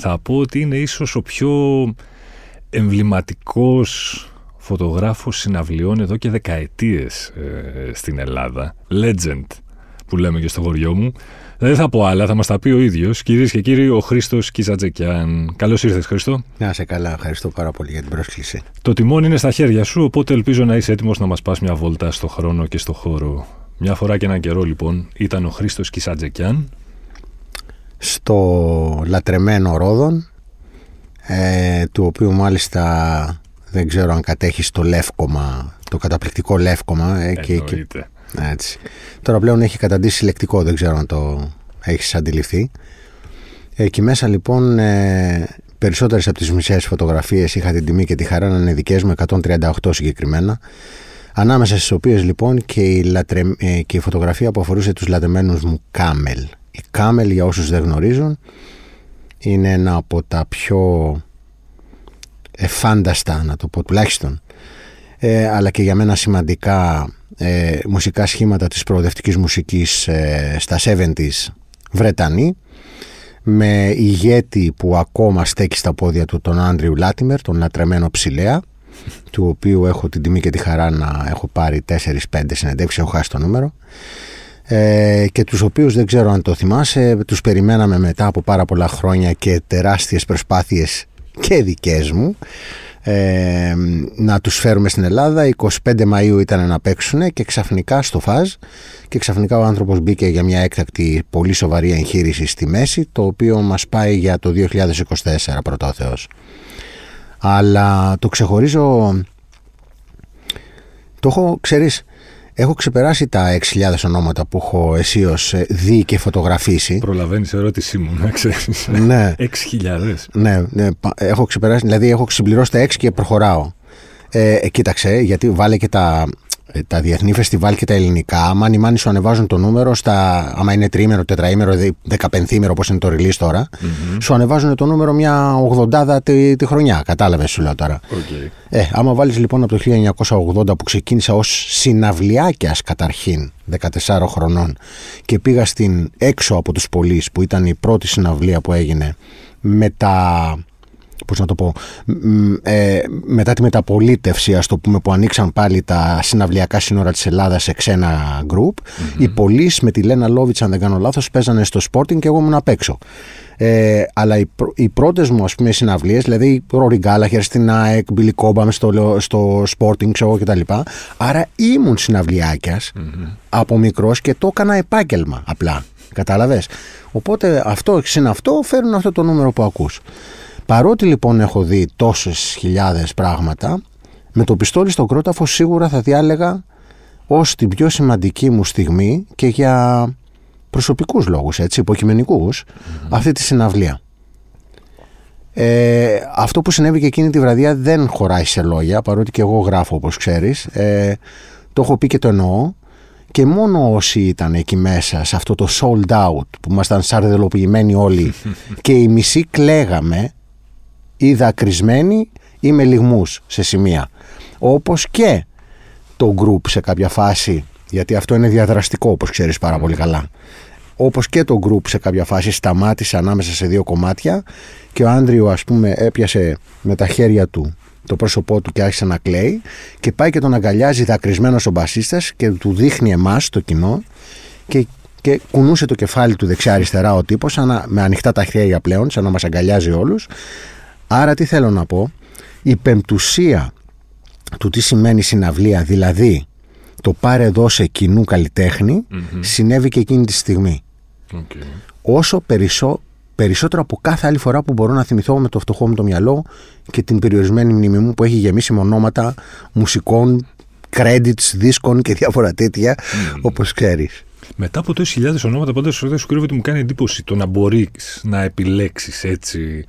θα πω ότι είναι ίσως ο πιο εμβληματικός φωτογράφος συναυλιών εδώ και δεκαετίες ε, στην Ελλάδα. Legend που λέμε και στο χωριό μου. Δεν θα πω άλλα, θα μας τα πει ο ίδιος. Κυρίες και κύριοι, ο Χρήστος Κιζατζεκιάν. Καλώς ήρθες, Χρήστο. Να σε καλά, ευχαριστώ πάρα πολύ για την πρόσκληση. Το τιμόνι είναι στα χέρια σου, οπότε ελπίζω να είσαι έτοιμος να μας πας μια βόλτα στο χρόνο και στο χώρο. Μια φορά και έναν καιρό, λοιπόν, ήταν ο Χρήστος Κιζατζεκιάν στο λατρεμένο Ρόδον ε, του οποίου μάλιστα δεν ξέρω αν κατέχει το λεύκομα το καταπληκτικό λεύκομα ε, και, και, έτσι. τώρα πλέον έχει καταντήσει λεκτικό δεν ξέρω αν το έχεις αντιληφθεί. Εκεί μέσα λοιπόν ε, περισσότερες από τις μισές φωτογραφίες είχα την τιμή και τη χαρά να είναι δικές μου 138 συγκεκριμένα. Ανάμεσα στις οποίες λοιπόν και η, λατρε, ε, και η φωτογραφία που αφορούσε τους λατρεμένους μου κάμελ η Κάμελ για όσους δεν γνωρίζουν είναι ένα από τα πιο εφάνταστα να το πω τουλάχιστον ε, αλλά και για μένα σημαντικά ε, μουσικά σχήματα της προοδευτικής μουσικής ε, στα 70s Βρετανοί με ηγέτη που ακόμα στέκει στα πόδια του τον Άντριου Λάτιμερ, τον λατρεμένο ψηλέα του οποίου έχω την τιμή και τη χαρά να έχω πάρει 4-5 συνεντεύξεις, έχω χάσει το νούμερο ε, και τους οποίους δεν ξέρω αν το θυμάσαι τους περιμέναμε μετά από πάρα πολλά χρόνια και τεράστιες προσπάθειες και δικές μου ε, να τους φέρουμε στην Ελλάδα. 25 Μαΐου ήταν να παίξουν και ξαφνικά στο ΦΑΖ και ξαφνικά ο άνθρωπος μπήκε για μια έκτακτη πολύ σοβαρή εγχείρηση στη μέση το οποίο μας πάει για το 2024 πρώτα ο Θεός. Αλλά το ξεχωρίζω το έχω ξέρεις Έχω ξεπεράσει τα 6.000 ονόματα που έχω αισίως ε, δει και φωτογραφίσει. Προλαβαίνεις ερώτησή μου, να ξέρεις. Ναι. 6.000. Ναι, ναι, έχω ξεπεράσει, δηλαδή έχω συμπληρώσει τα 6 και προχωράω. Ε, ε, κοίταξε, γιατί βάλε και τα, ε, τα διεθνή φεστιβάλ και τα ελληνικά, άμα οι μάνοι σου ανεβάζουν το νούμερο, στα, άμα είναι τριήμερο, τετραήμερο, δεκαπενθήμερο όπως είναι το release τώρα, mm-hmm. σου ανεβάζουν το νούμερο μια ογδοντάδα τη, τη χρονιά. Κατάλαβες, σου λέω τώρα. Okay. Ε, άμα βάλεις λοιπόν από το 1980 που ξεκίνησα ως συναυλιάκιας καταρχήν, 14 χρονών, και πήγα στην έξω από τους πολλεί που ήταν η πρώτη συναυλία που έγινε με τα πώς να το πω, ε, μετά τη μεταπολίτευση ας το πούμε που ανοίξαν πάλι τα συναυλιακά σύνορα της Ελλάδας σε ξένα γκρουπ mm-hmm. οι πολλοί με τη Λένα Λόβιτς αν δεν κάνω λάθος παίζανε στο Sporting και εγώ ήμουν απ' έξω ε, αλλά οι, οι πρώτες μου ας πούμε συναυλίες δηλαδή Ρόρι Γκάλαχερ στην ΑΕΚ, Μπιλι Κόμπαμ στο, στο Sporting ξέρω κτλ άρα ήμουν συναυλιάκιας mm-hmm. από μικρός και το έκανα επάγγελμα απλά Κατάλαβες; Οπότε αυτό συν αυτό φέρνουν αυτό το νούμερο που ακούς. Παρότι λοιπόν έχω δει τόσες χιλιάδες πράγματα, με το πιστόλι στον κρόταφο σίγουρα θα διάλεγα ως την πιο σημαντική μου στιγμή και για προσωπικούς λόγους, έτσι, αυτή τη συναυλία. Ε, αυτό που συνέβη και εκείνη τη βραδιά δεν χωράει σε λόγια, παρότι και εγώ γράφω όπως ξέρεις. Ε, το έχω πει και το εννοώ. Και μόνο όσοι ήταν εκεί μέσα, σε αυτό το sold out που ήμασταν σαρδελοποιημένοι όλοι και οι μισοί κλαίγαμε ή δακρυσμένοι ή με λιγμούς σε σημεία. Όπως και το group σε κάποια φάση, γιατί αυτό είναι διαδραστικό όπως ξέρεις πάρα πολύ καλά. Όπως και το group σε κάποια φάση σταμάτησε ανάμεσα σε δύο κομμάτια και ο Άντριο ας πούμε έπιασε με τα χέρια του το πρόσωπό του και άρχισε να κλαίει και πάει και τον αγκαλιάζει δακρυσμένος ο μπασίστας και του δείχνει εμάς το κοινό και, και κουνούσε το κεφάλι του δεξιά-αριστερά ο τύπος με ανοιχτά τα χέρια πλέον σαν να μας αγκαλιάζει όλους Άρα τι θέλω να πω, η πεμπτουσία του τι σημαίνει συναυλία, δηλαδή το πάρε εδώ σε κοινού συνέβη και εκείνη τη στιγμή. Okay. Όσο περισσό, περισσότερο από κάθε άλλη φορά που μπορώ να θυμηθώ με το φτωχό μου το μυαλό και την περιορισμένη μνήμη μου που έχει γεμίσει με ονόματα μουσικών, credits, δίσκων και διάφορα τέτοια, mm. όπως ξέρεις. Μετά από τόσε χιλιάδες ονόματα, πάντα σου κρύβω ότι μου κάνει εντύπωση το να μπορείς να επιλέξεις έτσι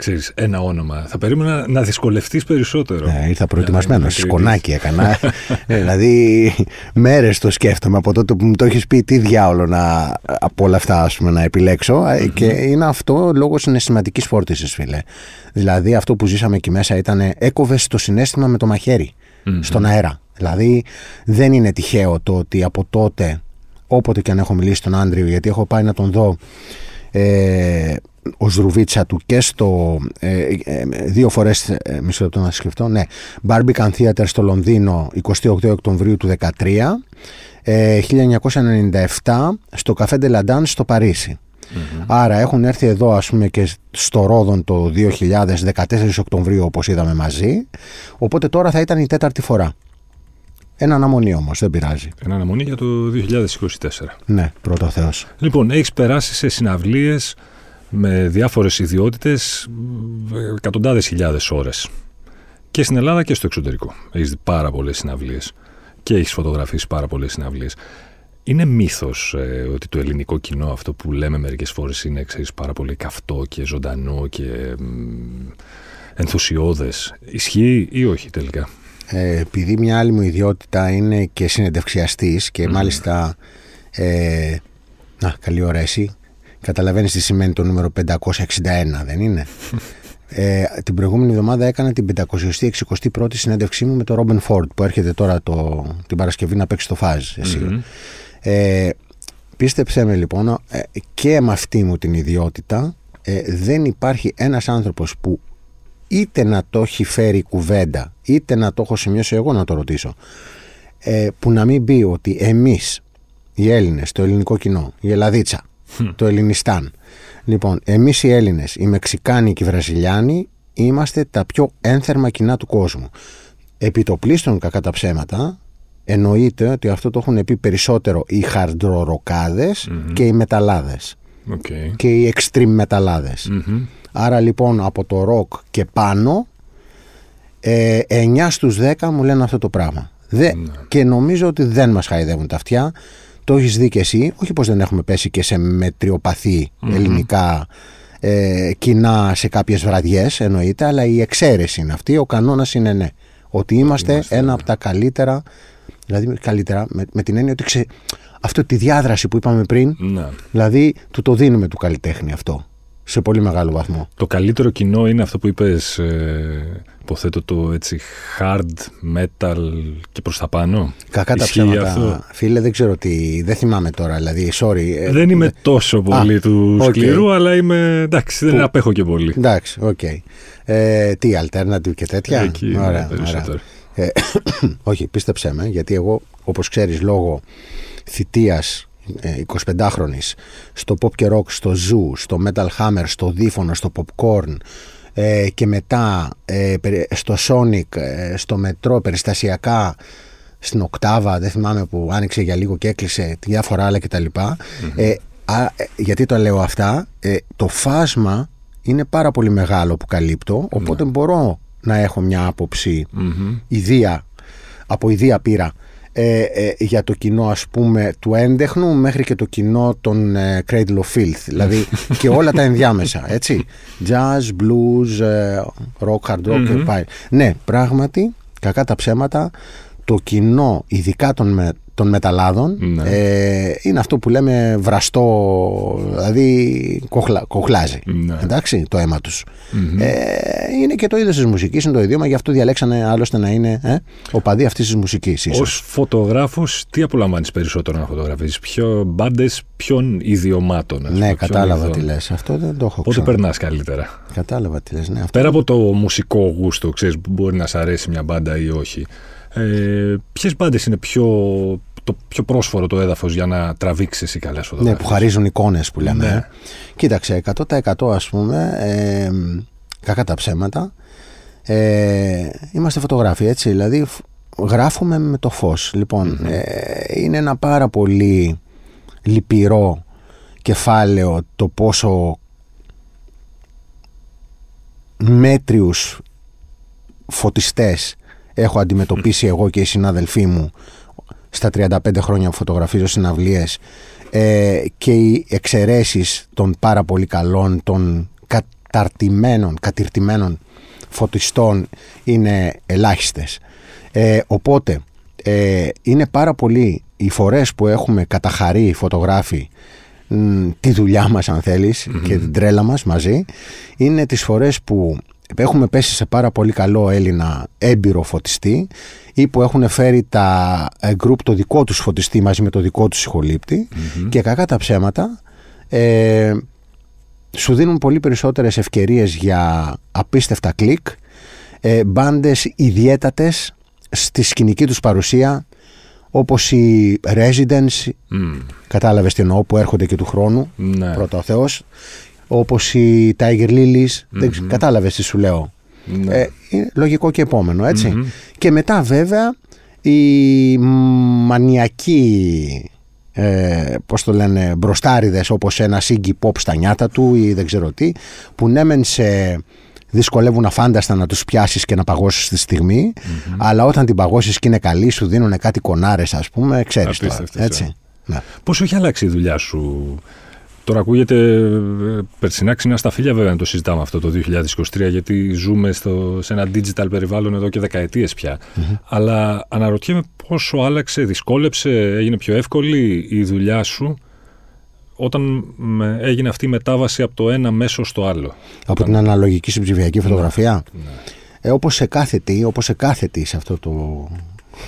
ξέρεις, ένα όνομα. Θα περίμενα να δυσκολευτείς περισσότερο. Ναι, ήρθα προετοιμασμένος. Σκονάκι έκανα. Ε, δηλαδή, μέρες το σκέφτομαι από τότε που μου το έχεις πει τι διάολο να, από όλα αυτά ας πούμε, να επιλέξω. Ε, και είναι αυτό λόγω συναισθηματικής φόρτισης, φίλε. Δηλαδή, αυτό που ζήσαμε εκεί μέσα ήταν έκοβες το συνέστημα με το μαχαιρι στον αέρα. Δηλαδή, δεν είναι τυχαίο το ότι από τότε, όποτε και αν έχω μιλήσει στον Άντριο, γιατί έχω πάει να τον δω ε, ο Σρουβίτσα του και στο ε, ε, δύο φορές ε, μισό λεπτό να σκεφτώ ναι, Barbican Theater στο Λονδίνο 28 Οκτωβρίου του 2013 ε, 1997 στο Café de la Dance στο παρισι Άρα έχουν έρθει εδώ ας πούμε και στο Ρόδον το 2014 Οκτωβρίου όπως είδαμε μαζί οπότε τώρα θα ήταν η τέταρτη φορά ένα αναμονή όμως, δεν πειράζει. Ένα αναμονή για το 2024. Ναι, πρώτο Θεός. Λοιπόν, έχεις περάσει σε συναυλίες με διάφορες ιδιότητες εκατοντάδες χιλιάδες ώρες. Και στην Ελλάδα και στο εξωτερικό. Έχεις δει πάρα πολλές συναυλίες και έχεις φωτογραφίσει πάρα πολλές συναυλίες. Είναι μύθος ε, ότι το ελληνικό κοινό αυτό που λέμε μερικές φορές είναι ξέρεις, πάρα πολύ καυτό και ζωντανό και ε, ενθουσιώδες. Ισχύει ή όχι τελικά; Ε, επειδή μια άλλη μου ιδιότητα είναι και συνεντευξιαστής και μάλιστα ε, να, καλή ώρα εσύ Καταλαβαίνεις τι σημαίνει το νούμερο 561, δεν είναι; ε, την προηγούμενη εβδομάδα έκανα την 561η συνέντευξή μου με τον Ρόμπεν Φόρντ που έρχεται τώρα το, την Παρασκευή να παίξει το φάζ. Ε, πίστεψέ με λοιπόν ε, και με αυτή μου την ιδιότητα ε, δεν υπάρχει ένας άνθρωπος που είτε να το έχει φέρει κουβέντα είτε να το έχω σημειώσει εγώ να το ρωτήσω ε, που να μην πει ότι εμείς οι Έλληνες, το ελληνικό κοινό, η Ελλαδίτσα το Ελληνιστάν. Λοιπόν, εμείς οι Έλληνες, οι Μεξικάνοι και οι Βραζιλιάνοι είμαστε τα πιο ένθερμα κοινά του κόσμου. Επιτοπλίστων κακά τα ψέματα, εννοείται ότι αυτό το έχουν πει περισσότερο οι χαρντροροκαδες και οι μεταλλάδες. Okay. Και οι extreme μεταλλαδες Άρα λοιπόν από το ροκ και πάνω, ε, 9 στους 10 μου λένε αυτό το πράγμα. Ναι. Και νομίζω ότι δεν μας χαϊδεύουν τα αυτιά το έχεις δει και εσύ, όχι πως δεν έχουμε πέσει και σε μετριοπαθη ελληνικά ε, κοινά σε κάποιες βραδιές εννοείται, αλλά η εξαίρεση είναι αυτή, ο κανόνας είναι ναι. Ότι είμαστε, ένα ναι. από τα καλύτερα, δηλαδή καλύτερα με, με την έννοια ότι ξε, αυτό τη διάδραση που είπαμε πριν, ναι. δηλαδή του το δίνουμε του καλλιτέχνη αυτό σε πολύ μεγάλο βαθμό. Το καλύτερο κοινό είναι αυτό που είπες, ε, υποθέτω το έτσι hard metal και προς τα πάνω. Κακά τα ψέματα. Αυτό; Φίλε, δεν ξέρω τι, δεν θυμάμαι τώρα, δηλαδή, sorry. Ε, δεν είμαι τόσο πολύ του okay. σκληρού, αλλά είμαι, εντάξει, δεν απέχω και πολύ. Εντάξει, OK. Okay. Ε, τι, alternative και τέτοια; Εκεί, ωραία, ωραία. Ε, όχι, πίστεψέ με, γιατί εγώ, όπως ξέρεις, λόγω θητείας 25χρονης ε, στο pop και rock, στο Zoo, στο Metal Hammer, στο δίφωνο, στο popcorn ε, και μετά ε, στο sonic, ε, στο μετρό, περιστασιακά στην οκτάβα, δεν θυμάμαι που άνοιξε για λίγο και έκλεισε διάφορα άλλα κτλ. Ε, γιατί το λέω αυτά, το φάσμα είναι πάρα πολύ μεγάλο που καλύπτω, οπότε ναι. μπορώ να έχω μια άποψη ιδία, από ιδία πείρα ε, ε, για το κοινό ας πούμε του έντεχνου μέχρι και το κοινό των ε, Cradle of Filth. Δηλαδή και όλα τα ενδιάμεσα έτσι. Jazz, blues, ε, rock, hard rock mm ναι πράγματι κακά τα ψέματα το κοινό ειδικά των, με, των μεταλλάδων ναι. ε, είναι αυτό που λέμε βραστό, δηλαδή κοχλα, κοχλάζει. Ναι. Εντάξει, το αίμα τους. Ε, είναι και το είδος της μουσικής, είναι το ιδιώμα, γι' αυτό διαλέξανε άλλωστε να είναι ε, ο παδί αυτής της μουσικής. Ω φωτογράφος, τι απολαμβάνεις περισσότερο να φωτογραφίζεις, Ποιο μπάντες, ποιον ιδιωμάτων. Ναι, κατάλαβα τι λες. Αυτό δεν το έχω Πότε περνάς καλύτερα; Κατάλαβα τι λες. Ναι, Πέρα από το μουσικό γούστο, ξέρεις που μπορεί να σ' αρέσει μια μπάντα ή όχι. Ε, Ποιες μπάντες είναι πιο το πιο πρόσφορο το έδαφος για να τραβήξεις εσύ καλές φωτογραφίε. Ναι, που χαρίζουν εικόνες που λέμε. Ναι. Κοίταξε, 100% ας πούμε, ε, κακά τα ψέματα. Ε, είμαστε φωτογράφοι, έτσι. Δηλαδή, γράφουμε με το φως. Λοιπόν, ε, είναι ένα πάρα πολύ λυπηρό κεφάλαιο το πόσο μέτριους φωτιστές έχω αντιμετωπίσει εγώ και οι συνάδελφοί μου στα 35 χρόνια που φωτογραφίζω συναυλίες ε, και οι εξαιρέσεις των πάρα πολύ καλών, των κα, καταρτημένων, κατηρτημένων φωτιστών είναι ελάχιστες. Ε, οπότε ε, είναι πάρα πολύ οι φορές που έχουμε καταχαρεί οι φωτογράφοι τη δουλειά μας αν θελεις και την τρέλα μας μαζί είναι τις φορές που έχουμε πέσει σε πάρα πολύ καλό Έλληνα έμπειρο φωτιστή ή που έχουν φέρει τα γκρουπ το δικό τους φωτιστή μαζί με το δικό τους συγχωληπτη και κακά τα ψέματα ε, σου δίνουν πολύ περισσότερες ευκαιρίες για απίστευτα κλικ ε, μπάντες ιδιέτατες στη σκηνική τους παρουσία όπως οι Residents mm. κατάλαβες τι εννοώ που έρχονται και του χρόνου ναι. πρώτα ο Θεός όπως οι Tiger Lilies δεν, κατάλαβες τι σου λέω ναι. ε, είναι λογικό και επόμενο και μετά βέβαια οι μανιακοί ε, πώς το λένε μπροστάριδες όπως ένα Iggy Pop στα νιάτα του ή δεν ξέρω τι που ναι μεν σε δυσκολεύουν αφάνταστα να τους πιάσεις και να παγώσεις τη στιγμη αλλά όταν την παγώσεις και είναι καλή σου δίνουν κάτι κονάρες ας πούμε ξέρεις τώρα, έτσι. Ναι. Πώς έχει αλλάξει η δουλειά σου Τώρα ακούγεται ε, περσινά ξινά στα φίλια βέβαια να το συζητάμε αυτό το 2023 γιατί ζούμε στο, σε ένα digital περιβάλλον εδώ και δεκαετίες πια. Αλλά αναρωτιέμαι πόσο άλλαξε, δυσκόλεψε, έγινε πιο εύκολη η δουλειά σου όταν έγινε αυτή η μετάβαση από το ένα μέσο στο άλλο. Από την αναλογική συμψηφιακή ναι. φωτογραφία. Ναι. Ε, όπως σε κάθε τι, όπως σε κάθε τι σε, αυτό το,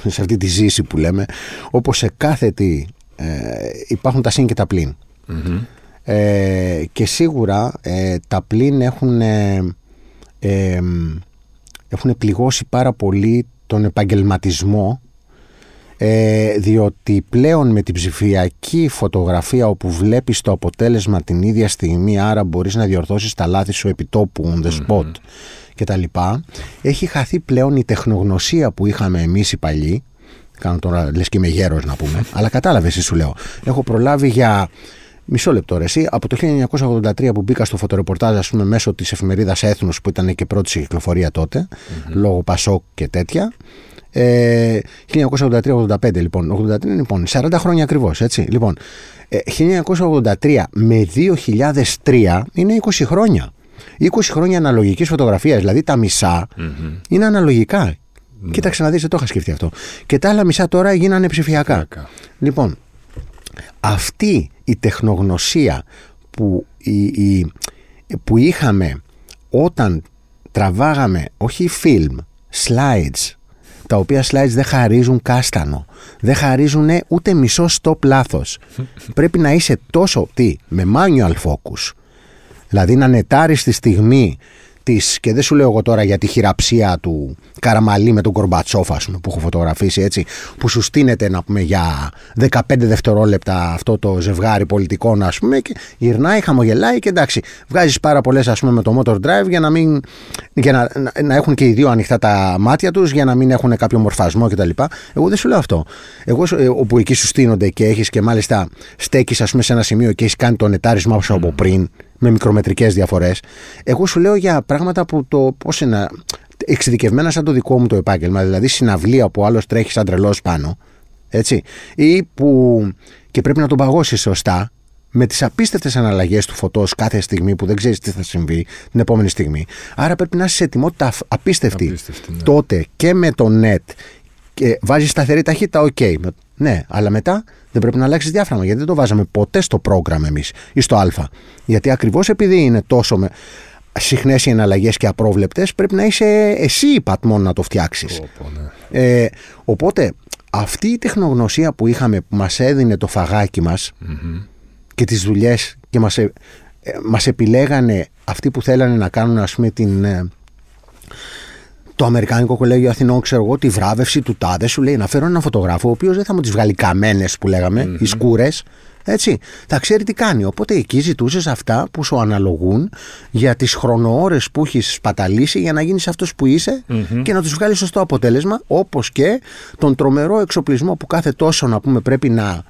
σε αυτή τη ζήση που λέμε, όπως σε κάθε τι ε, υπάρχουν τα συν και τα πλην. Ε, και σίγουρα ε, τα πλήν έχουν, ε, έχουν πληγώσει πάρα πολύ τον επαγγελματισμό διότι πλέον με την ψηφιακή φωτογραφία όπου βλέπεις το αποτέλεσμα την ίδια στιγμή άρα μπορείς να διορθώσεις τα λάθη σου επιτόπου on the spot και τα λοιπά έχει χαθεί πλέον η τεχνογνωσία που είχαμε εμείς οι παλιοί. Κάνω τώρα λες και είμαι γέρος να πούμε αλλά κατάλαβες τι σου λέω. Έχω προλάβει για Μισό λεπτό ρε, εσύ. Από το 1983 που μπήκα στο φωτορεπορτάζ, ας πούμε, μέσω της εφημερίδας Έθνου που ήταν και πρώτη σε κυκλοφορία τότε, mm-hmm. λόγω Πασόκ και τέτοια. Ε, 1983-85 λοιπόν. 83 λοιπόν, 40 χρόνια ακριβώς, έτσι. Λοιπόν, ε, 1983 με 2003 είναι 20 χρόνια. 20 χρόνια αναλογικής φωτογραφίας, δηλαδή τα μισά mm-hmm. είναι αναλογικά. Mm-hmm. Κοίταξε να δεις, δεν το είχα σκεφτεί αυτό. Και τα άλλα μισά τώρα γίνανε ψηφιακά. Λοιπόν, αυτή η τεχνογνωσία που, η, που είχαμε όταν τραβάγαμε όχι φιλμ, slides, τα οποία slides δεν χαρίζουν κάστανο, δεν χαρίζουν ούτε μισό stop λάθος. Πρέπει να είσαι τόσο, τι, με manual focus, δηλαδή να νετάρεις τη στιγμή της, και δεν σου λέω εγώ τώρα για τη χειραψία του Καραμαλή με τον Κορμπατσόφ, πούμε, που έχω φωτογραφίσει έτσι, που σου στείνεται να πούμε για 15 δευτερόλεπτα αυτό το ζευγάρι πολιτικών, ας πούμε, και γυρνάει, χαμογελάει και εντάξει, βγάζεις πάρα πολλές ας πούμε με το motor drive για να, μην, για να, να, έχουν και οι δύο ανοιχτά τα μάτια τους, για να μην έχουν κάποιο μορφασμό κτλ. Εγώ δεν σου λέω αυτό. Εγώ, ε, όπου εκεί σου στείνονται και έχεις και μάλιστα στέκεις, ας πούμε, σε ένα σημείο και έχεις κάνει το νετάρισμα από πριν, με μικρομετρικές διαφορές. Εγώ σου λέω για πράγματα που το. Πώς είναι. Εξειδικευμένα σαν το δικό μου το επάγγελμα, δηλαδή συναυλία που άλλος τρέχει σαν τρελός πάνω. Έτσι. Ή που. και πρέπει να τον παγώσει σωστά, με τις απίστευτες αναλλαγές του φωτός κάθε στιγμή που δεν ξέρεις τι θα συμβεί την επόμενη στιγμή. Άρα πρέπει να είσαι σε ετοιμότητα απίστευτη. απίστευτη ναι. Τότε και με το net και βάζεις σταθερή ταχύτητα, OK. Okay. Ναι, αλλά μετά δεν πρέπει να αλλάξεις διάφραγμα γιατί δεν το βάζαμε ποτέ στο πρόγραμμα εμείς ή στο Α. Γιατί ακριβώς επειδή είναι τόσο με συχνές οι εναλλαγές και απρόβλεπτες, πρέπει να είσαι εσύ πατμόν να το φτιάξεις. Ναι. Ε, οπότε αυτή η τεχνογνωσία που είχαμε που μας έδινε το φαγάκι μας και τις δουλειές και μας, ε, ε, μας επιλέγανε αυτοί που θέλανε να κάνουν ας πούμε την, ε, το Αμερικάνικο Κολέγιο Αθηνών, ξέρω εγώ, τη βράβευση του τάδε σου λέει να φέρω έναν φωτογράφο, ο οποίος δεν θα μου τις βγάλει καμένες που λέγαμε, mm-hmm. οι σκούρες. Έτσι, θα ξέρει τι κάνει. Οπότε εκεί ζητούσες αυτά που σου αναλογούν για τις χρονοώρες που έχεις σπαταλήσει για να γίνεις αυτός που εισαι και να τους βγάλεις σωστό αποτέλεσμα, όπως και τον τρομερό εξοπλισμό που κάθε τόσο να πούμε πρέπει να.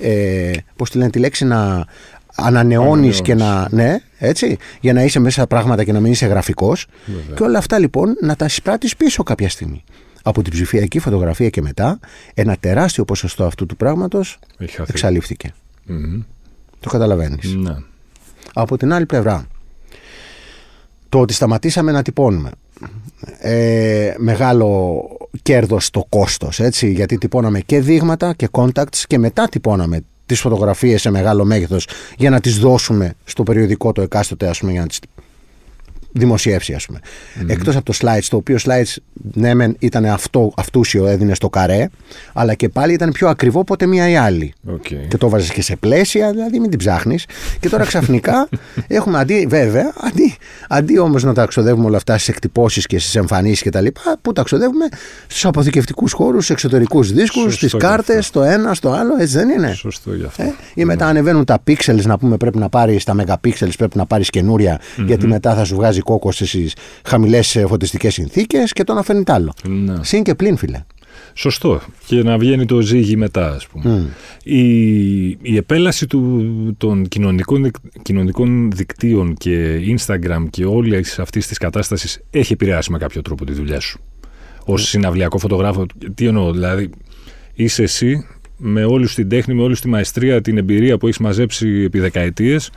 Ε, Πώς τη λένε τη λέξη, να ανανεώνεις και να. Ναι, έτσι, για να είσαι μέσα πράγματα και να μην είσαι γραφικός. Και όλα αυτά λοιπόν να τα εισπράττει πίσω κάποια στιγμή. Από την ψηφιακή φωτογραφία και μετά, ένα τεράστιο ποσοστό αυτού του πράγματος Το καταλαβαίνεις. Ναι. Από την άλλη πλευρά, Το ότι σταματήσαμε να τυπώνουμε. Ε, μεγάλο κέρδος στο κόστος έτσι, γιατί τυπώναμε και δείγματα και contacts και μετά τυπώναμε τις φωτογραφίες σε μεγάλο μέγεθος για να τις δώσουμε στο περιοδικό το εκάστοτε ας πούμε, για να τις δημοσιεύσει, ας πούμε. Mm-hmm. Εκτός από το slides, το οποίο slides ναι, μεν ήταν αυτό, αυτούσιο, έδινε στο καρέ, αλλά και πάλι ήταν πιο ακριβό ποτέ μία ή άλλη. Okay. Και το βάζεις και σε πλαίσια, δηλαδή μην την ψάχνεις. Και τώρα ξαφνικά έχουμε αντί, βέβαια, αντί, αντί όμως να τα ξοδεύουμε όλα αυτά στις εκτυπώσεις και στις εμφανίσεις κτλ., που τα ξοδεύουμε στους αποθηκευτικούς χώρους, στους εξωτερικούς δίσκους, στις κάρτες, στο ένα, στο άλλο, έτσι δεν είναι; Σωστό γι' αυτό. Ε, ή μετά ναι. ανεβαίνουν τα pixels να πούμε πρέπει να πάρεις, τα megapixels πρέπει να πάρεις καινούρια, mm-hmm. γιατί μετά θα σου βγάζει βάζει κόκο στις χαμηλές φωτιστικές συνθήκες και το ένα φέρνει τ' άλλο. Ναι. Συν και πλήν, φίλε. Σωστό. Και να βγαίνει το ζύγι μετά, ας πούμε. Η, η επέλαση του, των κοινωνικών, κοινωνικών δικτύων και Instagram και όλη αυτής της κατάστασης έχει επηρεάσει με κάποιο τρόπο τη δουλειά σου. Ω mm. συναυλιακό φωτογράφο, τι εννοώ, δηλαδή είσαι εσύ με όλη την τέχνη, με όλη τη μαεστρία, την εμπειρία που έχεις μαζέψει επί δεκαετίες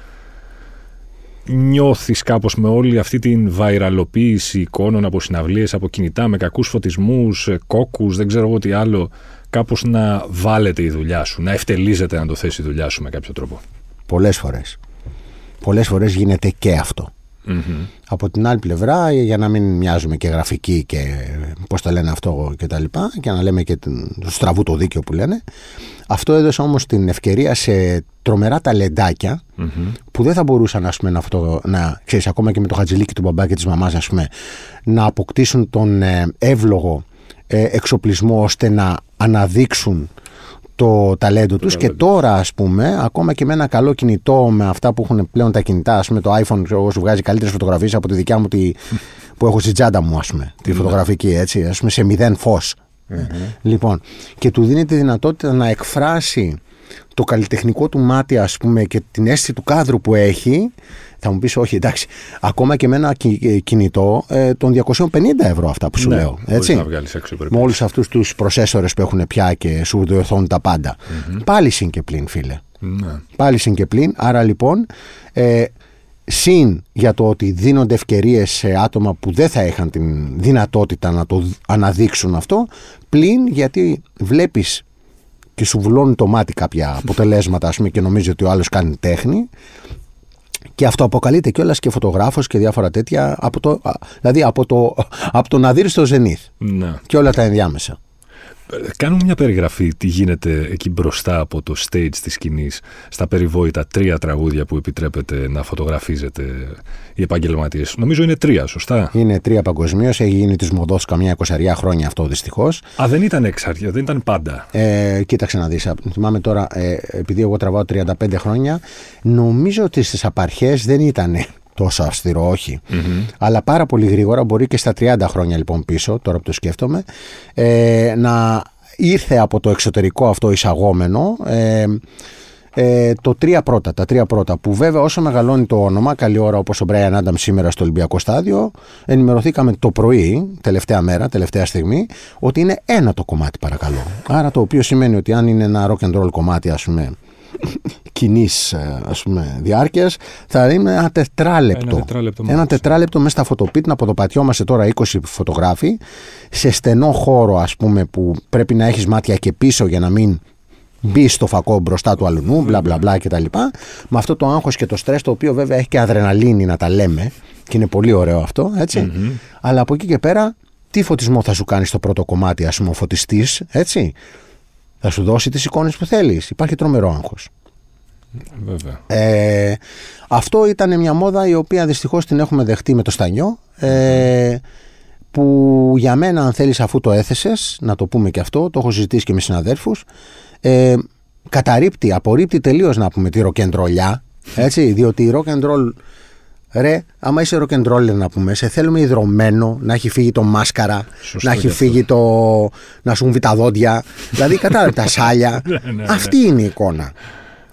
νιώθεις κάπως με όλη αυτή την βαϊραλοποίηση εικόνων από συναυλίες, από κινητά, με κακούς φωτισμούς, ε, κόκκους, δεν ξέρω εγώ τι άλλο, κάπως να βάλετε η δουλειά σου, να ευτελίζεται να το θέσει η δουλειά σου με κάποιο τρόπο; Πολλές φορές. Πολλές φορές γίνεται και αυτό. Από την άλλη πλευρά, για να μην μοιάζουμε και γραφικοί και πώς το λένε αυτό και τα λοιπά, και να λέμε και το στραβού το δίκαιο που λένε, αυτό έδωσε όμως την ευκαιρία σε τρομερά που δεν θα μπορούσαν ας πούμε, να, αυτό, να ξέρεις, ακόμα και με το χατζηλίκι του μπαμπά και της μαμάς ας πούμε, να αποκτήσουν τον ε, εύλογο ε, εξοπλισμό ώστε να αναδείξουν το ταλέντο τους και τώρα ας πούμε ακόμα και με ένα καλό κινητό με αυτά που έχουν πλέον τα κινητά ας πούμε το iPhone ξέρω, σου βγάζει καλύτερες φωτογραφίες από τη δικιά μου τη, που έχω στην τσάντα μου ας πούμε τη ναι. φωτογραφική έτσι ας πούμε σε μηδέν φως. Λοιπόν και του δίνει τη δυνατότητα να εκφράσει το καλλιτεχνικό του μάτι ας πούμε και την αίσθηση του κάδρου που έχει θα μου πεις όχι εντάξει. Ακόμα και με ένα ε, κινητό ε, των 250 ευρώ αυτά που σου ναι, λέω έτσι. να βγάλεις έξω με όλους αυτούς τους προσέσορες που έχουν πια και σου διορθώνουν τα παντα πάλι συν και πλήν φίλε. Ναι. πάλι συν και πλήν άρα λοιπόν ε, Συν για το ότι δίνονται ευκαιρίες σε άτομα που δεν θα είχαν την δυνατότητα να το αναδείξουν αυτό, πλην γιατί βλέπεις και σου βουλώνει το μάτι κάποια αποτελέσματα ας πούμε, και νομίζεις ότι ο άλλος κάνει τέχνη και αυτό αποκαλείται κιόλας και φωτογράφος και διάφορα τέτοια από το, δηλαδή από το, από το να στο Ζενήθ ναι. και όλα τα ενδιάμεσα. Κάνουμε μια περιγραφή τι γίνεται εκεί μπροστά από το stage της σκηνής στα περιβόητα τρία τραγούδια που επιτρέπεται να φωτογραφίζετε οι επαγγελματίες. Νομίζω είναι τρία, σωστά; Είναι τρία παγκοσμίως. Έχει γίνει της μοδό καμιά εικοσαριά χρόνια αυτό δυστυχώς. Α, δεν ήταν εξάρτητα, δεν ήταν πάντα. Ε, κοίταξε να δεις. Θυμάμαι τώρα, ε, επειδή εγώ τραβάω 35 χρόνια, νομίζω ότι στις απαρχές δεν ήταν τόσο αυστηρό, Αλλά πάρα πολύ γρήγορα, μπορεί και στα 30 χρόνια λοιπόν πίσω, τώρα που το σκέφτομαι, ε, να ήρθε από το εξωτερικό αυτό εισαγόμενο ε, ε, το τρία πρώτα, τα τρία πρώτα που βέβαια όσο μεγαλώνει το όνομα, καλή ώρα όπως ο Brian Adams σήμερα στο Ολυμπιακό Στάδιο, ενημερωθήκαμε το πρωί, τελευταία μέρα, τελευταία στιγμή, ότι είναι ένα το κομμάτι παρακαλώ. Άρα το οποίο σημαίνει ότι αν είναι ένα rock and roll κομμάτι ας πούμε κοινή διάρκειας, θα είναι ένα τετράλεπτο. Ένα τετράλεπτο, ένα τετράλεπτο μέσα στα φωτοπίτ να αποδοπατιόμαστε τώρα 20 φωτογράφοι σε στενό χώρο, ας πούμε, που πρέπει να έχεις μάτια και πίσω για να μην μπει στο φακό μπροστά του αλουνού, μπλα μπλα μπλα κτλ. Με αυτό το άγχος και το στρες, το οποίο βέβαια έχει και αδρεναλίνη να τα λέμε, και είναι πολύ ωραίο αυτό, Αλλά από εκεί και πέρα, τι φωτισμό θα σου κάνει στο πρώτο κομμάτι, ας πούμε, ο φωτιστής, έτσι. Θα σου δώσει τις εικόνες που θέλεις. Υπάρχει τρομερό άγχος. Βέβαια. Ε, αυτό ήταν μια μόδα η οποία δυστυχώς την έχουμε δεχτεί με το στανιό. Ε, που για μένα, αν θέλεις, αφού το έθεσες, να το πούμε και αυτό, το έχω συζητήσει και με συναδέρφους, ε, καταρρύπτει, απορρίπτει τελείως να πούμε τη ροκεντρολιά. Έτσι, διότι η rock and roll Ρε, άμα είσαι rock'n'roller να πούμε, σε θέλουμε υδρωμένο, να έχει φύγει το μάσκαρα, να έχει φύγει το. να σου βγει τα δόντια. δηλαδή, κατάλαβε τα σάλια. Ναι, ναι, ναι. Αυτή είναι η εικόνα.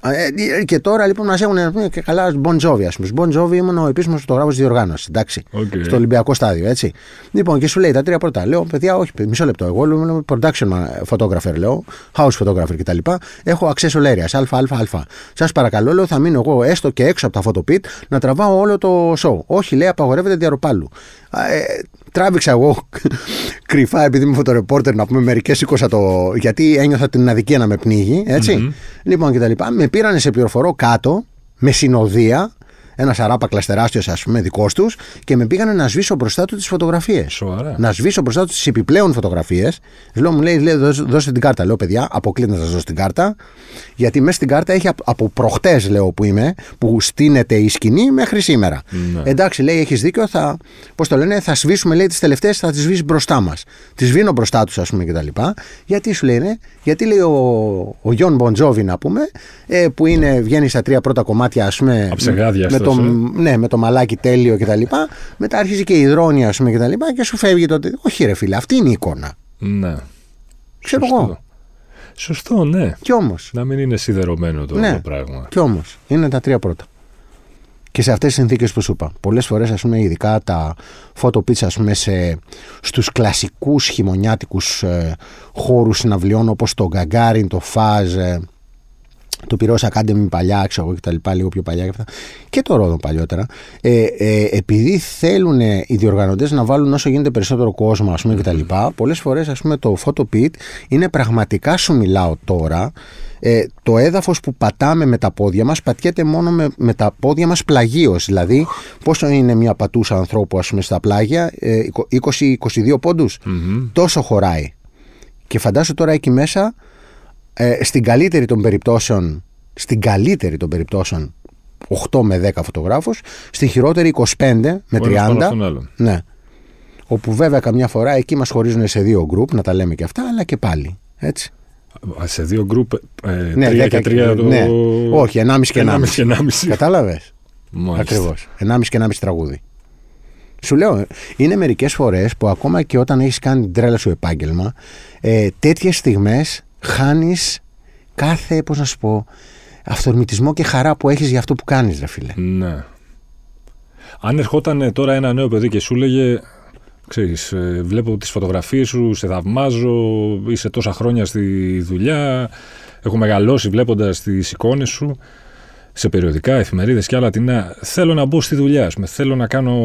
Ε, και τώρα λοιπόν μας έχουν και καλά Bon Jovi, ας πούμε. Bon Jovi ήμουν ο επίσημος φωτογράφος της διοργάνωσης. Εντάξει. Okay. Στο Ολυμπιακό στάδιο, έτσι. Λοιπόν, και σου λέει τα τρία πρώτα. Λέω, παιδιά, όχι, μισό λεπτό. Εγώ λέω production photographer, λέω, house photographer κτλ. Έχω access area, αλφα, Σας παρακαλώ, λέω, θα μείνω εγώ έστω και έξω από τα photo να τραβάω όλο το show. Όχι, λέει, απαγορεύεται διαρροπάλου. Ε, τράβηξα εγώ κρυφά επειδή είμαι φωτορεπόρτερ να πούμε μερικές σήκωσα το. γιατί ένιωθα την αδικία να με πνίγει, έτσι. Mm-hmm. Λοιπόν και τα λοιπά. Με πήρανε σε πληροφορώ κάτω με συνοδεία ένα αράπακλα τεράστιος, ας πούμε, δικός τους, και με πήγανε να σβήσω μπροστά του τις φωτογραφίες. Να σβήσω μπροστά τους τις επιπλέον φωτογραφίες. Λέω, μου λέει, λέει δώσε την κάρτα. Λέω, παιδιά, αποκλείται να σας δώσω την κάρτα. Γιατί μέσα στην κάρτα έχει από προχτές, λέω που είμαι, που στείνεται η σκηνή μέχρι σήμερα. Ναι. Εντάξει, λέει, έχεις δίκιο, θα, πώς το λένε, θα σβήσουμε, λέει, τις τελευταίες, θα τις σβήσεις μπροστά μας. Τις σβήνω μπροστά τους, ας πούμε, κτλ. Γιατί σου λένε, γιατί λέει ο, ο Γιον Μποντζόβι, να πούμε, ε, που είναι, βγαίνει στα τρία πρώτα κομμάτια, ας πούμε. Με το, ε. ναι, με το μαλάκι τέλειο κτλ. Μετά αρχίζει και η υδρόνια, ας πούμε, κτλ. Και, και σου φεύγει το. Όχι, ρε φίλε, αυτή είναι η εικόνα. Ναι. Ξέρω εγώ. Σωστό, ναι. Κι όμως. Να μην είναι σιδερωμένο το, ναι. το πράγμα. Κι όμως. Είναι τα τρία πρώτα. Και σε αυτές τις συνθήκες που σου είπα. Πολλές φορές, ας πούμε, ειδικά τα photo pits, ας πούμε, στους κλασικούς χειμωνιάτικους ε, χώρους συναυλιών όπως το Gagarin, το Faz, ε, το Πυρό Academy παλιά, ξέρω εγώ και τα λοιπά, λίγο πιο παλιά και αυτά. Και το Ρόδο παλιότερα. Ε, ε, επειδή θέλουν οι διοργανωτές να βάλουν όσο γίνεται περισσότερο κόσμο, ας πούμε, και τα λοιπά, πολλές φορές, ας πούμε, το photo pit είναι πραγματικά σου μιλάω τώρα. Ε, το έδαφος που πατάμε με τα πόδια μας πατιέται μόνο με, με τα πόδια μας πλαγίως δηλαδή πόσο είναι μια πατούσα ανθρώπου ας πούμε στα πλάγια ε, 20-22 ποντους τόσο χωράει και φαντάσου τώρα εκεί μέσα ε, στην καλύτερη των περιπτώσεων, στην καλύτερη των περιπτώσεων 8 με 10 φωτογράφους, στη χειρότερη 25 με 30. Ναι. Όπου βέβαια καμιά φορά εκεί μας χωρίζουν σε δύο γκρουπ, να τα λέμε και αυτά, αλλά και πάλι. Έτσι. Σε δύο γκρουπ, ε, ναι, τρία και τρία το... Ναι. Όχι, 1,5 και 1,5. Κατάλαβες; Ακριβώς. 1,5 και 1,5 τραγούδι. Σου λέω, είναι μερικές φορές που ακόμα και όταν έχεις κάνει την τρέλα σου επάγγελμα, ε, τέτοιες στιγμές χάνεις κάθε, πώς να σου πω, αυθορμητισμό και χαρά που έχεις για αυτό που κάνεις, ρε φίλε. Ναι. Αν ερχόταν τώρα ένα νέο παιδί και σου λέγε, ξέρεις, ε, βλέπω τις φωτογραφίες σου, σε θαυμάζω, είσαι τόσα χρόνια στη δουλειά, έχω μεγαλώσει βλέποντας τις εικόνες σου σε περιοδικά, εφημερίδες και άλλα. Την, θέλω να μπω στη δουλειά, θέλω να κάνω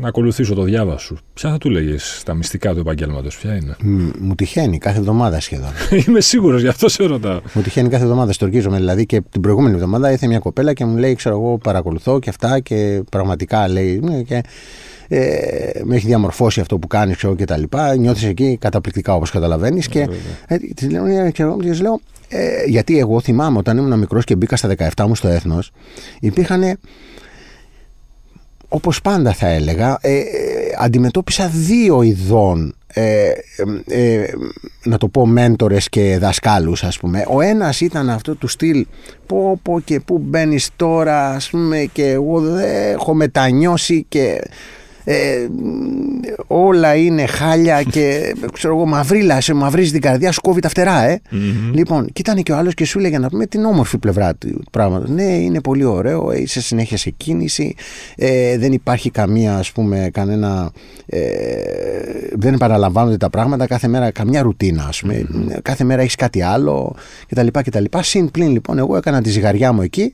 να ακολουθήσω το διάβα σου. Ποια θα του λέγες τα μυστικά του επαγγέλματος, Ποια είναι; μου τυχαίνει κάθε εβδομάδα σχεδόν. Είμαι σίγουρος, γι' αυτό σε ρωτάω. Μου τυχαίνει κάθε εβδομάδα, στορκίζομαι. Δηλαδή και την προηγούμενη εβδομάδα ήρθε μια κοπέλα και μου λέει: Ξέρω εγώ, παρακολουθώ και αυτά και πραγματικά λέει. Ναι, και, ε, με έχει διαμορφώσει αυτό που κάνεις και τα λοιπά. Νιώθεις εκεί καταπληκτικά όπως καταλαβαίνεις. και ε, της λέω, «Ναι, λέω ε, γιατί εγώ θυμάμαι όταν ήμουν μικρός και μπήκα στα 17 μου στο έθνος, υπήρχαν όπως πάντα θα έλεγα, ε, ε, αντιμετώπισα δύο ειδών, ε, ε, να το πω, μέντορες και δασκάλους, ας πούμε. Ο ένας ήταν αυτό του στυλ, πω πω και πού μπαίνεις τώρα, ας πούμε, και εγώ δεν έχω μετανιώσει και ε, όλα είναι χάλια και ξέρω εγώ μαυρίλα, σε μαυρίζει την καρδιά, σου κόβει τα φτερά, ε. Mm-hmm. Λοιπόν, και ήταν και ο άλλος και σου έλεγε να πούμε την όμορφη πλευρά του πράγματος. Ναι, είναι πολύ ωραίο, είσαι συνέχεια σε κίνηση, ε, δεν υπάρχει καμία, ας πούμε, κανένα. Ε, δεν επαναλαμβάνονται τα πράγματα κάθε μέρα, καμιά ρουτίνα, ας πούμε. Mm-hmm. Κάθε μέρα έχεις κάτι άλλο κτλ. κτλ. Συν πλην λοιπόν, εγώ έκανα τη ζυγαριά μου εκεί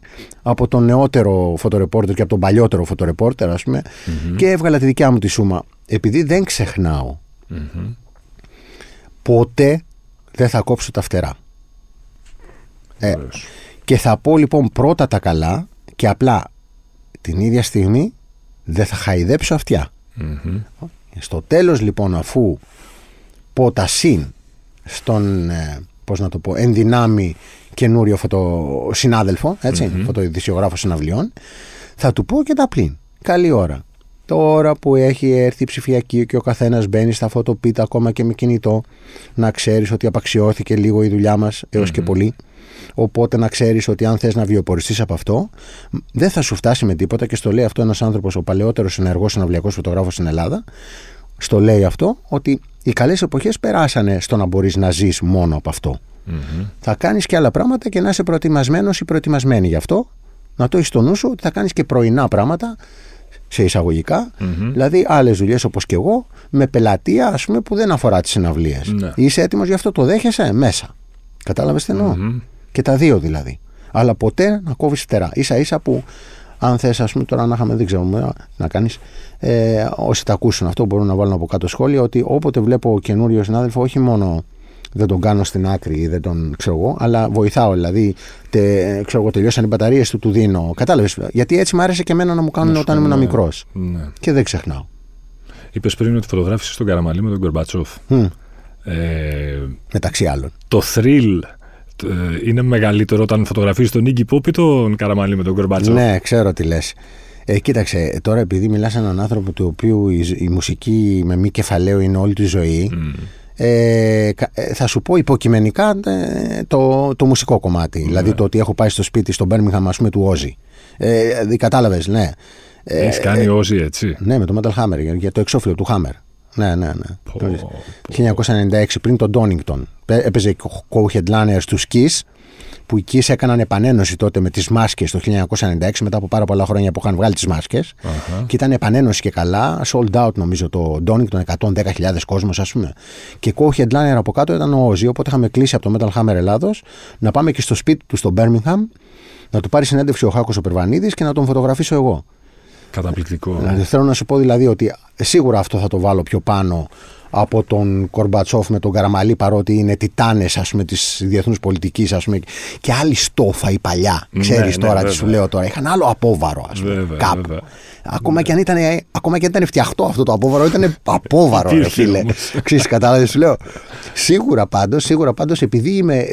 από τον νεότερο φωτορεπόρτερ και από τον παλιότερο φωτορεπόρτερ, ας πούμε, mm-hmm. και έβγαλα τη δικιά μου τη σούμα. Επειδή δεν ξεχνάω, mm-hmm. ποτέ δεν θα κόψω τα φτερά. Ε, και θα πω λοιπόν πρώτα τα καλά και απλά την ίδια στιγμή δεν θα χαϊδέψω αυτιά. Mm-hmm. Στο τέλος λοιπόν αφού πω τα συν στον, ε, πώς να το πω, ενδυνάμει καινούριο φωτοσυνάδελφο, έτσι, mm-hmm. φωτοειδησιογράφο συναυλιών, θα του πω και τα πλήν. Καλή ώρα. Τώρα που έχει έρθει η ψηφιακή και ο καθένας μπαίνει στα φωτοπίτα ακόμα και με κινητό, να ξέρεις ότι απαξιώθηκε λίγο η δουλειά μας έως και πολύ. Οπότε να ξέρεις ότι αν θες να βιοποριστείς από αυτό, δεν θα σου φτάσει με τίποτα και στο λέει αυτό ένας άνθρωπος, ο παλαιότερος ενεργό συναυλιακός φωτογράφος στην Ελλάδα. Στο λέει αυτό ότι οι καλές εποχές περάσανε στο να μπορείς να ζεις μόνο από αυτό. Θα κάνεις και άλλα πράγματα και να είσαι προετοιμασμένος ή προετοιμασμένη γι' αυτό. Να το έχεις στο νου σου ότι θα κάνεις και πρωινά πράγματα σε εισαγωγικά. Δηλαδή, άλλες δουλειές όπως και εγώ, με πελατεία, ας πούμε, που δεν αφορά τις συναυλίες. Ναι. Είσαι έτοιμος γι' αυτό, το δέχεσαι μέσα. Κατάλαβες τι εννοω Και τα δύο δηλαδή. Αλλά ποτέ να κόβεις φτερά. σα ίσα που αν θες, ας πούμε, τώρα να είχαμε, δεν ξέρω, να κάνεις. Ε, όσοι τα ακούσουν αυτό, μπορούν να βάλουν από κάτω σχόλια ότι όποτε βλέπω καινούριο συνάδελφο, όχι μόνο δεν τον κάνω στην άκρη ή δεν τον ξέρω εγώ, αλλά βοηθάω. Δηλαδή, τε, ξέρω εγώ, τελειώσαν οι μπαταρίες του, του δίνω. Κατάλαβες. Γιατί έτσι μου άρεσε και εμένα να μου κάνουν όταν ήμουν μικρός. Ναι. Και δεν ξεχνάω. Είπες πριν ότι φωτογράφησες τον Καραμαλή με τον Γκορμπατσόφ. Ε, Μεταξύ άλλων. Το thrill ε, είναι μεγαλύτερο όταν φωτογραφίζεις τον Νίκη Πόπ ή τον Καραμαλή με τον Γκορμπατσόφ; Ναι, ξέρω τι λες. Ε, κοίταξε, τώρα επειδή μιλάς σε έναν άνθρωπο του οποίου η, η μουσική με μη κεφαλαίο είναι όλη τη ζωή, ε, ε, θα σου πω υποκειμενικά ε, το, το μουσικό κομμάτι. Ναι. Δηλαδή το ότι έχω πάει στο σπίτι στον Birmingham, ας πούμε, του Όζη. Ε, δηλαδή, Κατάλαβες, ναι. Έχεις κάνει ε, Όζη, έτσι; Ναι, με το Metal Hammer, για το εξώφυλλο του Hammer. Ναι, ναι, ναι. 1996, πριν τον Donington. Έπαιζε co-headliner του Kiss που οι Kiss έκαναν επανένωση τότε με τις μάσκες το 1996 μετά από πάρα πολλά χρόνια που είχαν βγάλει τις μάσκες. Και ήταν επανένωση και καλά. Sold out νομίζω το Donington 110.000 κόσμος ας πούμε. Και co-headliner από κάτω ήταν ο Ozzy οπότε είχαμε κλείσει από το Metal Hammer Ελλάδος. Να πάμε και στο σπίτι του στο Birmingham να του πάρει συνέντευξη ο Χάκος ο Περβανίδης και να τον φωτογραφίσω εγώ. Καταπληκτικό. Δηλαδή, θέλω να σου πω δηλαδή ότι σίγουρα αυτό θα το βάλω πιο πάνω από τον Κορμπατσόφ με τον Καραμαλή παρότι είναι τιτάνες ας πούμε της διεθνούς πολιτικής ας πούμε και άλλη στόφα η παλιά. Ναι, ξέρεις ναι, τώρα τι σου λέω τώρα. Είχαν άλλο απόβαρο ας πούμε βέβαια, κάπου. βέβαια. Ακόμα, και αν ήταν, ακόμα και αν ήταν φτιαχτό αυτό το απόβαρο ήταν απόβαρο ρε φίλε. ξέρεις κατάλαβες σου λέω. Σίγουρα πάντως, σίγουρα πάντως επειδή είμαι,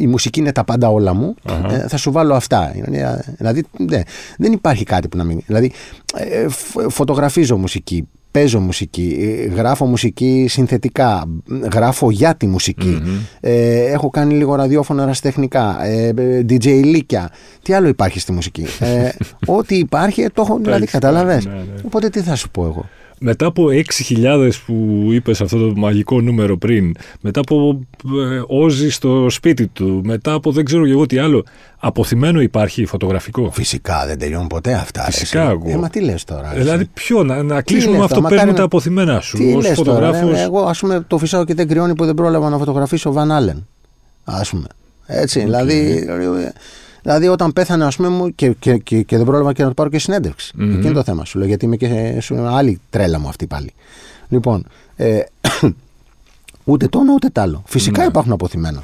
η μουσική είναι τα πάντα όλα μου ε, θα σου βάλω αυτά. Δηλαδή ναι, δεν υπάρχει κάτι που να μην δηλαδή ε, φωτογραφίζω μουσική παίζω μουσική, ε, γράφω μουσική συνθετικά, γράφω για τη μουσικη ε, έχω κάνει λίγο ραδιόφωνο ερασιτεχνικά, ε, DJ λίκια. Τι άλλο υπάρχει στη μουσική; Ε, ό,τι υπάρχει το έχω, δηλαδή κατάλαβες; Ναι, ναι. Οπότε τι θα σου πω εγώ; Μετά από 6.000 που είπες αυτό το μαγικό νούμερο πριν, μετά από ε, όζει στο σπίτι του, μετά από δεν ξέρω εγώ τι άλλο, αποθυμένο υπάρχει φωτογραφικό; Φυσικά δεν τελειώνουν ποτέ αυτά. Φυσικά εγώ. Ε, μα τι λες τώρα. Δηλαδή, ποιο, να, να κλείσουμε με αυτό που παίρνουν τα αποθυμένα σου. Τι λες τώρα, ε, εγώ ας πούμε το φυσάω και δεν κρυώνει που δεν πρόλαβα να φωτογραφίσω Βαν Άλεν. Α πούμε. Έτσι, δηλαδή. Δηλαδή, όταν πέθανε, ας πούμε, και, και, και, και, δεν πρόλαβα και να του πάρω και συνέντευξη. Mm-hmm. Εκεί είναι το θέμα σου. Λέω, γιατί είμαι και σου, άλλη τρέλα μου αυτή πάλι. Λοιπόν, ε, ούτε το ένα ούτε το άλλο. Φυσικά mm-hmm. υπάρχουν αποθυμένα.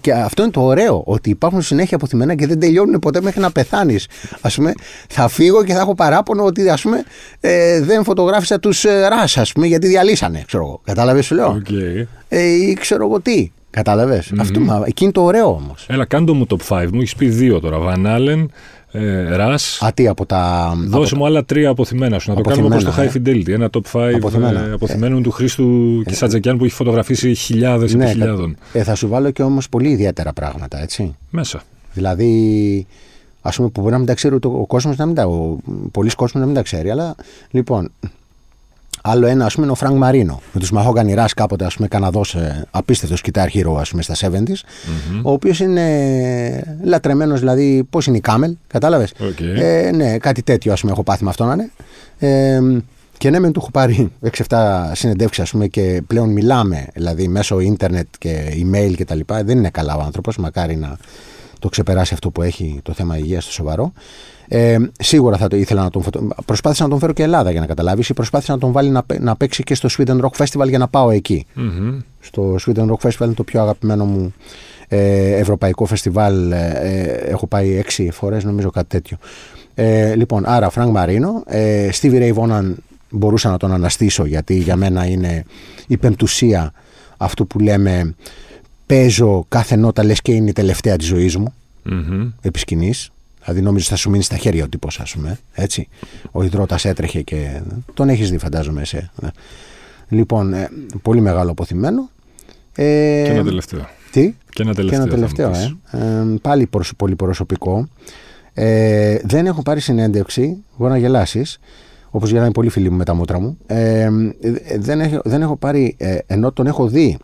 Και αυτό είναι το ωραίο, ότι υπάρχουν συνέχεια αποθυμένα και δεν τελειώνουν ποτέ μέχρι να πεθάνεις. Α πούμε, θα φύγω και θα έχω παράπονο ότι ας πούμε, ε, δεν φωτογράφησα τους ε, Ράς, ας πούμε, γιατί διαλύσανε. Ξέρω εγώ. Κατάλαβες, σου λέω; Okay. Ε, ή ξέρω εγώ τι. Κατάλαβες; Mm-hmm. Αυτό, εκεί είναι το ωραίο όμως. Έλα, κάντο μου top 5. Μου έχεις πει δύο τώρα. Van Halen, ε, Rush. Α, τι από τα. Δώσε από... μου άλλα τρία απωθημένα σου. Να το κάνουμε όπως το High Fidelity. Ένα top 5 απωθημένα. Ε, απωθημένων ε, του Χρήστου ε, Κισατζακιάν που έχει φωτογραφίσει χιλιάδες ναι, επί χιλιάδων. Ε, θα σου βάλω και όμως πολύ ιδιαίτερα πράγματα, έτσι. Μέσα. Δηλαδή, ας πούμε, που μπορεί να μην τα ξέρει ο κόσμος, να μην τα. Πολλοί κόσμοι να μην τα ξέρει. Αλλά λοιπόν, Άλλο ένα, ας πούμε, είναι ο Frank Marino. Με τους Mahogany Rush κάποτε, ας πούμε, Καναδός ε, απίστευτος guitar hero, ας πούμε, στα 70s. Mm-hmm. Ο οποίος είναι λατρεμένος, δηλαδή, πώς είναι η Camel, κατάλαβες; Okay. Ε, ναι, κάτι τέτοιο, ας πούμε, έχω πάθει με αυτό να είναι. Ε, και ναι, μεν του έχω πάρει 6-7 συνεντεύξεις, ας πούμε, και πλέον μιλάμε, δηλαδή μέσω ίντερνετ και email κτλ. Δεν είναι καλά ο άνθρωπος, μακάρι να το ξεπεράσει αυτό που έχει το θέμα υγείας στο σοβαρό. Ε, σίγουρα θα το ήθελα να τον φωτο... Προσπάθησα να τον φέρω και Ελλάδα για να καταλάβεις. Προσπάθησα να τον βάλει να, να παίξει και στο Sweden Rock Festival για να πάω εκεί. Mm-hmm. Στο Sweden Rock Festival είναι το πιο αγαπημένο μου ε, ευρωπαϊκό φεστιβάλ. Ε, ε έχω πάει έξι φορές, νομίζω κάτι τέτοιο. Ε, λοιπόν, άρα Frank Marino. Ε, Stevie Ray Vaughan μπορούσα να τον αναστήσω γιατί για μένα είναι η πεμπτουσία αυτού που λέμε παίζω κάθε νότα λες και είναι η τελευταία της ζωής μου mm-hmm. επί σκηνής. Δηλαδή νόμιζες θα σου μείνει στα χέρια ο τύπος, ας πούμε. Έτσι. Ο ιδρώτας έτρεχε και. Τον έχεις δει, φαντάζομαι. εσύ. Ναι. Λοιπόν, ε, πολύ μεγάλο απωθημένο. Ε, και ένα τελευταίο. Τι; Και ένα τελευταίο. Και ένα τελευταίο ε. ε. πάλι πολύ προσωπικό. Ε, δεν έχω πάρει συνέντευξη. Μπορεί να γελάσεις. Όπως γελάνε πολλοί φίλοι μου με τα μούτρα μου. Ε, δεν, έχω, δεν έχω πάρει. ενώ τον έχω δει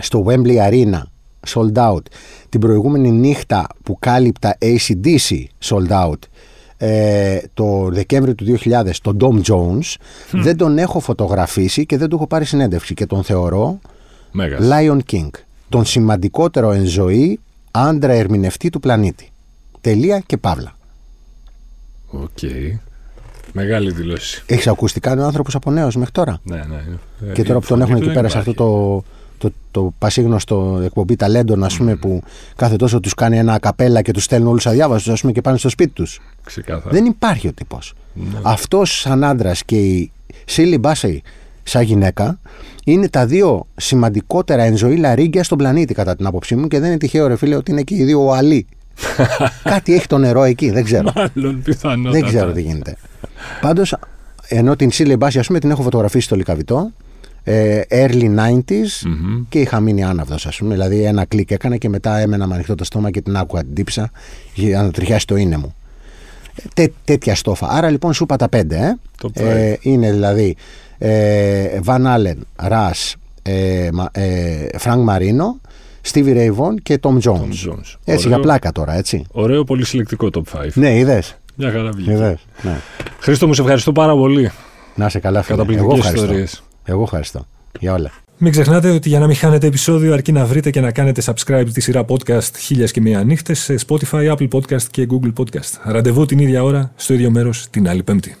στο Wembley Arena sold out. Την προηγούμενη νύχτα που κάλυπτα ACDC sold out ε, το Δεκέμβριο του 2000 τον Dom Jones δεν τον έχω φωτογραφίσει και δεν του έχω πάρει συνέντευξη και τον θεωρώ Μέγας. Lion King τον σημαντικότερο εν ζωή άντρα ερμηνευτή του πλανήτη τελεία και παύλα Οκ. Μεγάλη δήλωση. Έχεις ακουστικά είναι ο άνθρωπος από νέος μέχρι τώρα; Ναι, ναι. Και τώρα που τον έχουν εκεί πέρα σε αυτό το, το, το πασίγνωστο εκπομπή ταλέντων, ας πούμε, που κάθε τόσο τους κάνει ένα καπέλα και τους στέλνουν όλους αδιάβαστους, ας πούμε, και πάνε στο σπίτι τους. Ξεκάθαρα. Δεν υπάρχει ο τύπος. Ναι. Αυτός σαν άντρας και η Σίλι Μπάσεϊ σαν γυναίκα είναι τα δύο σημαντικότερα εν ζωή λαρίγκια στον πλανήτη, κατά την άποψή μου, και δεν είναι τυχαίο, ρε φίλε, ότι είναι και οι δύο οαλοί. Κάτι έχει το νερό εκεί, δεν ξέρω. Μάλλον πιθανότατα. Δεν ξέρω τι γίνεται. Πάντως, ενώ την Σίλε Μπάση, ας πούμε, την έχω φωτογραφίσει στο Λικαβιτό. Ε, early 90s και είχα μείνει άναυδος ας πούμε δηλαδή ένα κλικ έκανα και μετά έμενα με ανοιχτό το στόμα και την άκουγα την τύψα για να τριχιάσει το είναι μου Τέ, τέτοια στόφα άρα λοιπόν σου είπα τα πέντε ε. Το ε, είναι δηλαδή ε, Van Allen, Russ ε, ε, Frank Marino Stevie Ray Vaughan και Tom Jones, Jones. έτσι Ωραίο. για πλάκα τώρα έτσι Ωραίο, πολύ συλλεκτικό top 5. ναι είδες, Μια χαρά βγήκε. είδες. Ναι. Χρήστο, μου σε ευχαριστώ πάρα πολύ. Να σε καλά, φίλε. Εγώ Καταπληκτικέ ευχαριστώ. ιστορίες. Εγώ ευχαριστώ. Για όλα. Μην ξεχνάτε ότι για να μην χάνετε επεισόδιο αρκεί να βρείτε και να κάνετε subscribe τη σειρά podcast χίλιας και μία νύχτες σε Spotify, Apple Podcast και Google Podcast. Ραντεβού την ίδια ώρα, στο ίδιο μέρος, την άλλη πέμπτη.